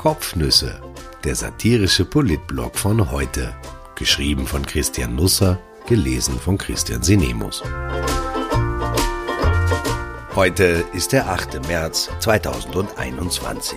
Kopfnüsse, der satirische Politblog von heute. Geschrieben von Christian Nusser, gelesen von Christian Sinemus. Heute ist der 8. März 2021.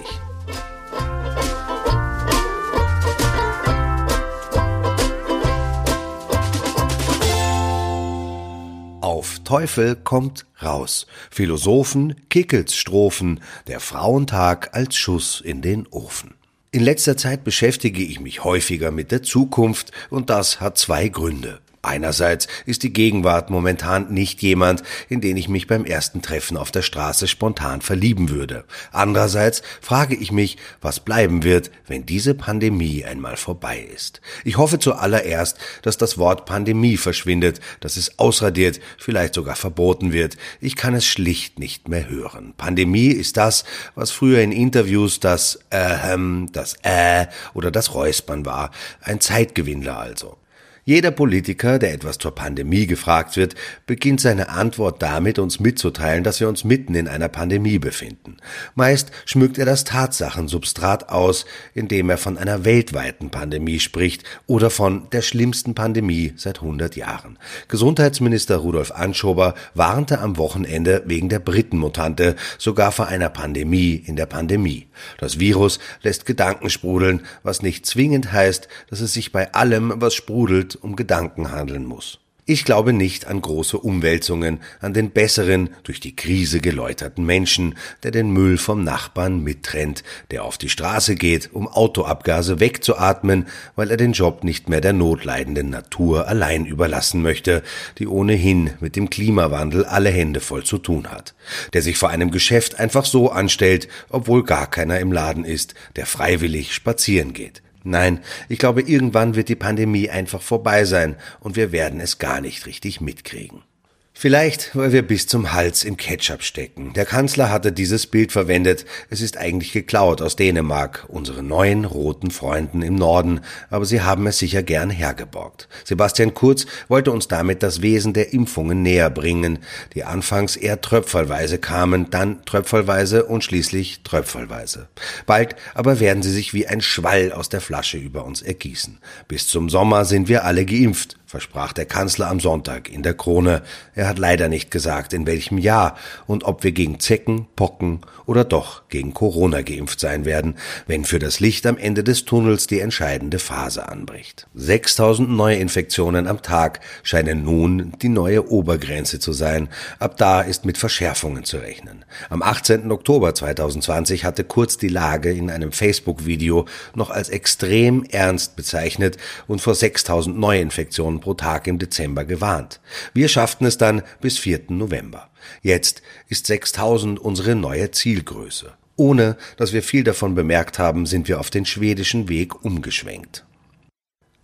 Teufel kommt raus. Philosophen, Kickels Strophen, der Frauentag als Schuss in den Ofen. In letzter Zeit beschäftige ich mich häufiger mit der Zukunft und das hat zwei Gründe. Einerseits ist die Gegenwart momentan nicht jemand, in den ich mich beim ersten Treffen auf der Straße spontan verlieben würde. Andererseits frage ich mich, was bleiben wird, wenn diese Pandemie einmal vorbei ist. Ich hoffe zuallererst, dass das Wort Pandemie verschwindet, dass es ausradiert, vielleicht sogar verboten wird. Ich kann es schlicht nicht mehr hören. Pandemie ist das, was früher in Interviews das ähm, das äh oder das Räuspern war. Ein Zeitgewinnler also. Jeder Politiker, der etwas zur Pandemie gefragt wird, beginnt seine Antwort damit, uns mitzuteilen, dass wir uns mitten in einer Pandemie befinden. Meist schmückt er das Tatsachensubstrat aus, indem er von einer weltweiten Pandemie spricht oder von der schlimmsten Pandemie seit 100 Jahren. Gesundheitsminister Rudolf Anschober warnte am Wochenende wegen der Britenmutante sogar vor einer Pandemie in der Pandemie. Das Virus lässt Gedanken sprudeln, was nicht zwingend heißt, dass es sich bei allem, was sprudelt, um Gedanken handeln muss. Ich glaube nicht an große Umwälzungen, an den besseren, durch die Krise geläuterten Menschen, der den Müll vom Nachbarn mittrennt, der auf die Straße geht, um Autoabgase wegzuatmen, weil er den Job nicht mehr der notleidenden Natur allein überlassen möchte, die ohnehin mit dem Klimawandel alle Hände voll zu tun hat, der sich vor einem Geschäft einfach so anstellt, obwohl gar keiner im Laden ist, der freiwillig spazieren geht, Nein, ich glaube, irgendwann wird die Pandemie einfach vorbei sein und wir werden es gar nicht richtig mitkriegen. Vielleicht, weil wir bis zum Hals im Ketchup stecken. Der Kanzler hatte dieses Bild verwendet. Es ist eigentlich geklaut aus Dänemark, unseren neuen roten Freunden im Norden, aber sie haben es sicher gern hergeborgt. Sebastian Kurz wollte uns damit das Wesen der Impfungen näher bringen, die anfangs eher tröpfelweise kamen, dann tröpfelweise und schließlich tröpfelweise. Bald aber werden sie sich wie ein Schwall aus der Flasche über uns ergießen. Bis zum Sommer sind wir alle geimpft versprach der Kanzler am Sonntag in der Krone. Er hat leider nicht gesagt, in welchem Jahr und ob wir gegen Zecken, Pocken oder doch gegen Corona geimpft sein werden, wenn für das Licht am Ende des Tunnels die entscheidende Phase anbricht. 6000 Neuinfektionen am Tag scheinen nun die neue Obergrenze zu sein. Ab da ist mit Verschärfungen zu rechnen. Am 18. Oktober 2020 hatte Kurz die Lage in einem Facebook-Video noch als extrem ernst bezeichnet und vor 6000 Neuinfektionen pro Tag im Dezember gewarnt. Wir schafften es dann bis 4. November. Jetzt ist 6000 unsere neue Zielgröße. Ohne dass wir viel davon bemerkt haben, sind wir auf den schwedischen Weg umgeschwenkt.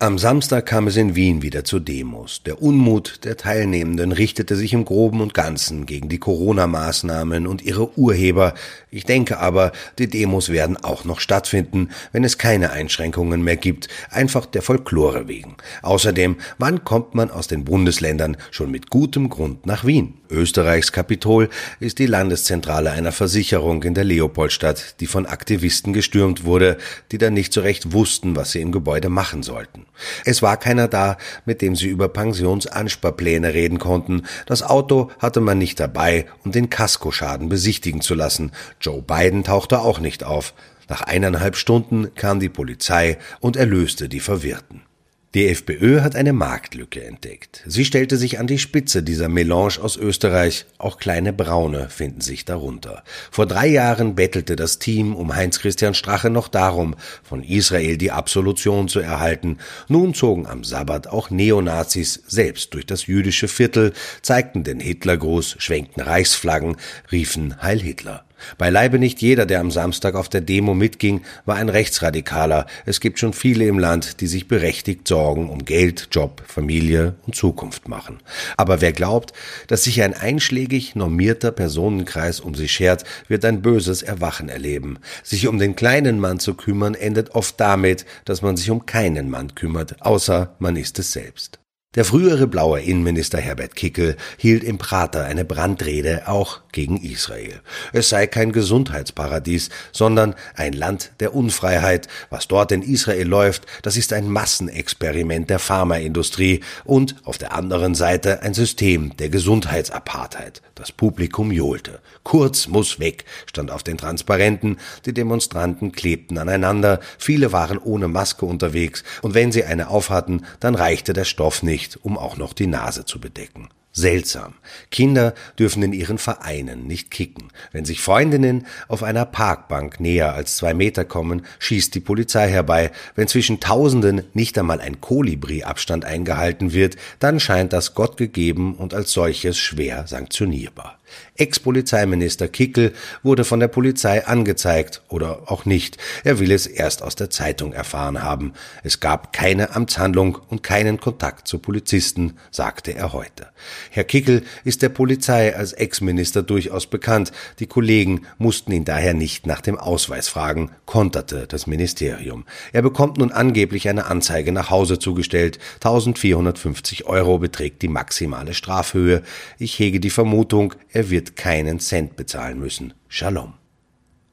Am Samstag kam es in Wien wieder zu Demos. Der Unmut der Teilnehmenden richtete sich im groben und ganzen gegen die Corona-Maßnahmen und ihre Urheber. Ich denke aber, die Demos werden auch noch stattfinden, wenn es keine Einschränkungen mehr gibt, einfach der Folklore wegen. Außerdem, wann kommt man aus den Bundesländern schon mit gutem Grund nach Wien? Österreichs Kapitol ist die Landeszentrale einer Versicherung in der Leopoldstadt, die von Aktivisten gestürmt wurde, die dann nicht so recht wussten, was sie im Gebäude machen sollten. Es war keiner da, mit dem sie über Pensionsansparpläne reden konnten. Das Auto hatte man nicht dabei, um den Kaskoschaden besichtigen zu lassen. Joe Biden tauchte auch nicht auf. Nach eineinhalb Stunden kam die Polizei und erlöste die Verwirrten. Die FPÖ hat eine Marktlücke entdeckt. Sie stellte sich an die Spitze dieser Melange aus Österreich. Auch kleine Braune finden sich darunter. Vor drei Jahren bettelte das Team um Heinz-Christian Strache noch darum, von Israel die Absolution zu erhalten. Nun zogen am Sabbat auch Neonazis selbst durch das jüdische Viertel, zeigten den Hitlergruß, schwenkten Reichsflaggen, riefen Heil Hitler. Beileibe nicht jeder, der am Samstag auf der Demo mitging, war ein Rechtsradikaler. Es gibt schon viele im Land, die sich berechtigt Sorgen um Geld, Job, Familie und Zukunft machen. Aber wer glaubt, dass sich ein einschlägig normierter Personenkreis um sie schert, wird ein böses Erwachen erleben. Sich um den kleinen Mann zu kümmern, endet oft damit, dass man sich um keinen Mann kümmert, außer man ist es selbst. Der frühere blaue Innenminister Herbert Kickel hielt im Prater eine Brandrede auch gegen Israel. Es sei kein Gesundheitsparadies, sondern ein Land der Unfreiheit. Was dort in Israel läuft, das ist ein Massenexperiment der Pharmaindustrie und auf der anderen Seite ein System der Gesundheitsapartheid. Das Publikum johlte. Kurz muss weg, stand auf den Transparenten. Die Demonstranten klebten aneinander. Viele waren ohne Maske unterwegs und wenn sie eine aufhatten, dann reichte der Stoff nicht nicht, um auch noch die Nase zu bedecken. Seltsam. Kinder dürfen in ihren Vereinen nicht kicken. Wenn sich Freundinnen auf einer Parkbank näher als zwei Meter kommen, schießt die Polizei herbei. Wenn zwischen Tausenden nicht einmal ein Kolibri-Abstand eingehalten wird, dann scheint das Gott gegeben und als solches schwer sanktionierbar. Ex-Polizeiminister Kickel wurde von der Polizei angezeigt oder auch nicht. Er will es erst aus der Zeitung erfahren haben. Es gab keine Amtshandlung und keinen Kontakt zu Polizisten, sagte er heute. Herr Kickel ist der Polizei als Ex-Minister durchaus bekannt. Die Kollegen mussten ihn daher nicht nach dem Ausweis fragen, konterte das Ministerium. Er bekommt nun angeblich eine Anzeige nach Hause zugestellt. 1450 Euro beträgt die maximale Strafhöhe. Ich hege die Vermutung, er wird keinen Cent bezahlen müssen. Shalom.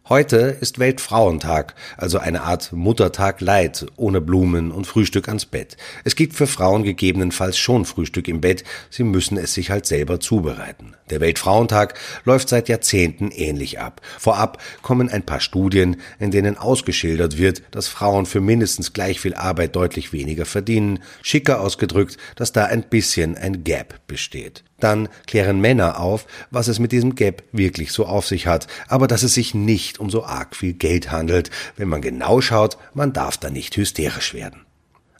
Heute ist Weltfrauentag, also eine Art Muttertag Leid, ohne Blumen und Frühstück ans Bett. Es gibt für Frauen gegebenenfalls schon Frühstück im Bett, sie müssen es sich halt selber zubereiten. Der Weltfrauentag läuft seit Jahrzehnten ähnlich ab. Vorab kommen ein paar Studien, in denen ausgeschildert wird, dass Frauen für mindestens gleich viel Arbeit deutlich weniger verdienen, schicker ausgedrückt, dass da ein bisschen ein Gap besteht. Dann klären Männer auf, was es mit diesem Gap wirklich so auf sich hat, aber dass es sich nicht um so arg viel Geld handelt. Wenn man genau schaut, man darf da nicht hysterisch werden.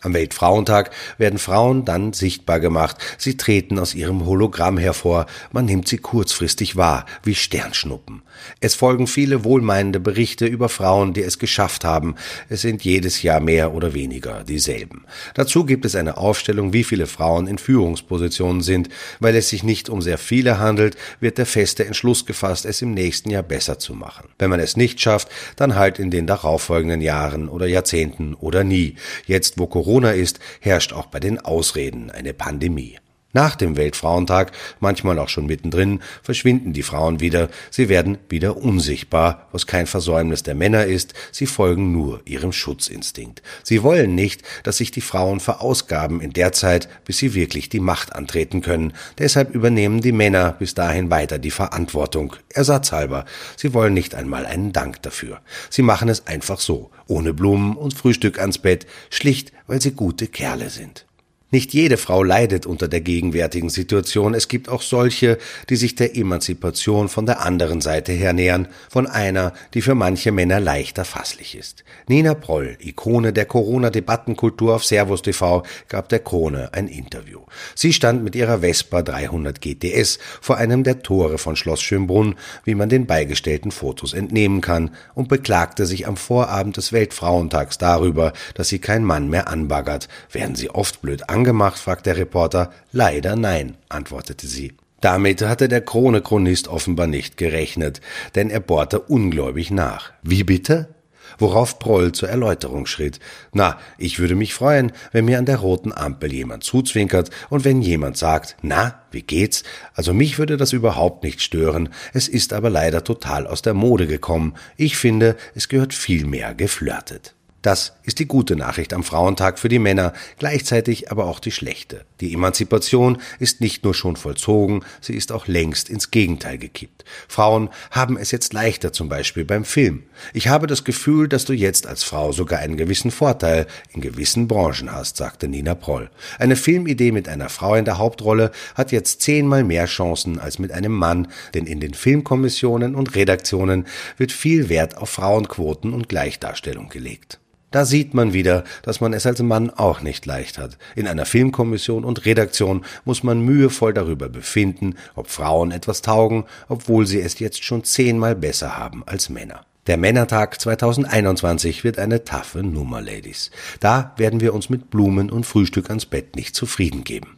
Am Weltfrauentag werden Frauen dann sichtbar gemacht. Sie treten aus ihrem Hologramm hervor. Man nimmt sie kurzfristig wahr, wie Sternschnuppen. Es folgen viele wohlmeinende Berichte über Frauen, die es geschafft haben. Es sind jedes Jahr mehr oder weniger dieselben. Dazu gibt es eine Aufstellung, wie viele Frauen in Führungspositionen sind. Weil es sich nicht um sehr viele handelt, wird der feste Entschluss gefasst, es im nächsten Jahr besser zu machen. Wenn man es nicht schafft, dann halt in den darauffolgenden Jahren oder Jahrzehnten oder nie. Jetzt, wo ist, herrscht auch bei den Ausreden eine Pandemie. Nach dem Weltfrauentag, manchmal auch schon mittendrin, verschwinden die Frauen wieder, sie werden wieder unsichtbar, was kein Versäumnis der Männer ist, sie folgen nur ihrem Schutzinstinkt. Sie wollen nicht, dass sich die Frauen verausgaben in der Zeit, bis sie wirklich die Macht antreten können, deshalb übernehmen die Männer bis dahin weiter die Verantwortung, ersatzhalber. Sie wollen nicht einmal einen Dank dafür. Sie machen es einfach so, ohne Blumen und Frühstück ans Bett, schlicht, weil sie gute Kerle sind. Nicht jede Frau leidet unter der gegenwärtigen Situation. Es gibt auch solche, die sich der Emanzipation von der anderen Seite her nähern, von einer, die für manche Männer leichter fasslich ist. Nina Proll, Ikone der Corona-Debattenkultur auf Servus TV, gab der Krone ein Interview. Sie stand mit ihrer Vespa 300 GTS vor einem der Tore von Schloss Schönbrunn, wie man den beigestellten Fotos entnehmen kann, und beklagte sich am Vorabend des Weltfrauentags darüber, dass sie kein Mann mehr anbaggert, werden sie oft blöd angemacht? fragt der Reporter. Leider nein, antwortete sie. Damit hatte der Krone-Chronist offenbar nicht gerechnet, denn er bohrte ungläubig nach. Wie bitte? Worauf Proll zur Erläuterung schritt. Na, ich würde mich freuen, wenn mir an der roten Ampel jemand zuzwinkert und wenn jemand sagt, na, wie geht's? Also mich würde das überhaupt nicht stören. Es ist aber leider total aus der Mode gekommen. Ich finde, es gehört viel mehr geflirtet. Das ist die gute Nachricht am Frauentag für die Männer, gleichzeitig aber auch die schlechte. Die Emanzipation ist nicht nur schon vollzogen, sie ist auch längst ins Gegenteil gekippt. Frauen haben es jetzt leichter, zum Beispiel beim Film. Ich habe das Gefühl, dass du jetzt als Frau sogar einen gewissen Vorteil in gewissen Branchen hast, sagte Nina Proll. Eine Filmidee mit einer Frau in der Hauptrolle hat jetzt zehnmal mehr Chancen als mit einem Mann, denn in den Filmkommissionen und Redaktionen wird viel Wert auf Frauenquoten und Gleichdarstellung gelegt. Da sieht man wieder, dass man es als Mann auch nicht leicht hat. In einer Filmkommission und Redaktion muss man mühevoll darüber befinden, ob Frauen etwas taugen, obwohl sie es jetzt schon zehnmal besser haben als Männer. Der Männertag 2021 wird eine taffe Nummer, Ladies. Da werden wir uns mit Blumen und Frühstück ans Bett nicht zufrieden geben.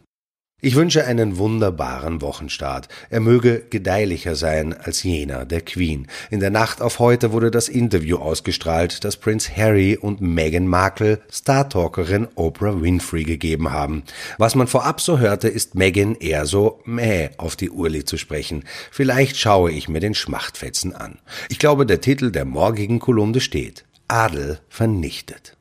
Ich wünsche einen wunderbaren Wochenstart. Er möge gedeihlicher sein als jener der Queen. In der Nacht auf heute wurde das Interview ausgestrahlt, das Prince Harry und Meghan Markle Star-Talkerin Oprah Winfrey gegeben haben. Was man vorab so hörte, ist Meghan eher so mäh auf die Urli zu sprechen. Vielleicht schaue ich mir den Schmachtfetzen an. Ich glaube, der Titel der morgigen Kolumne steht. Adel vernichtet.